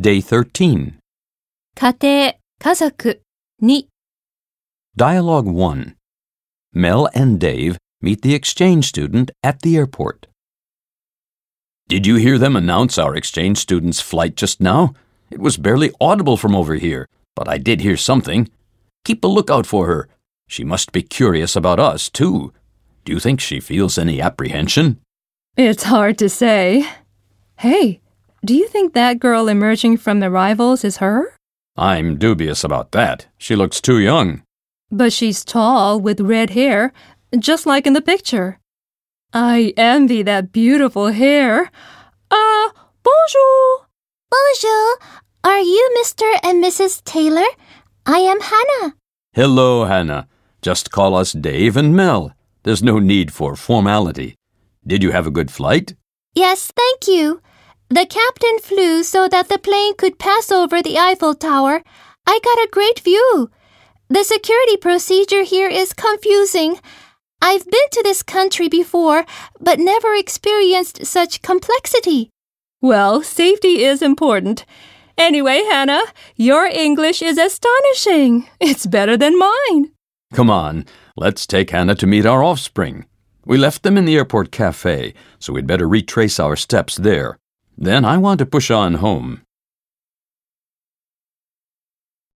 Day 13. 家庭、家族に Dialogue 1. Mel and Dave meet the exchange student at the airport. Did you hear them announce our exchange student's flight just now? It was barely audible from over here, but I did hear something. Keep a lookout for her. She must be curious about us, too. Do you think she feels any apprehension? It's hard to say. Hey, do you think that girl emerging from the rivals is her? I'm dubious about that. She looks too young. But she's tall with red hair, just like in the picture. I envy that beautiful hair. Ah, bonjour. Bonjour. Are you Mr. and Mrs. Taylor? I am Hannah. Hello, Hannah. Just call us Dave and Mel. There's no need for formality. Did you have a good flight? Yes, thank you. The captain flew so that the plane could pass over the Eiffel Tower. I got a great view. The security procedure here is confusing. I've been to this country before, but never experienced such complexity. Well, safety is important. Anyway, Hannah, your English is astonishing. It's better than mine. Come on, let's take Hannah to meet our offspring. We left them in the airport cafe, so we'd better retrace our steps there. Then I want to push on home.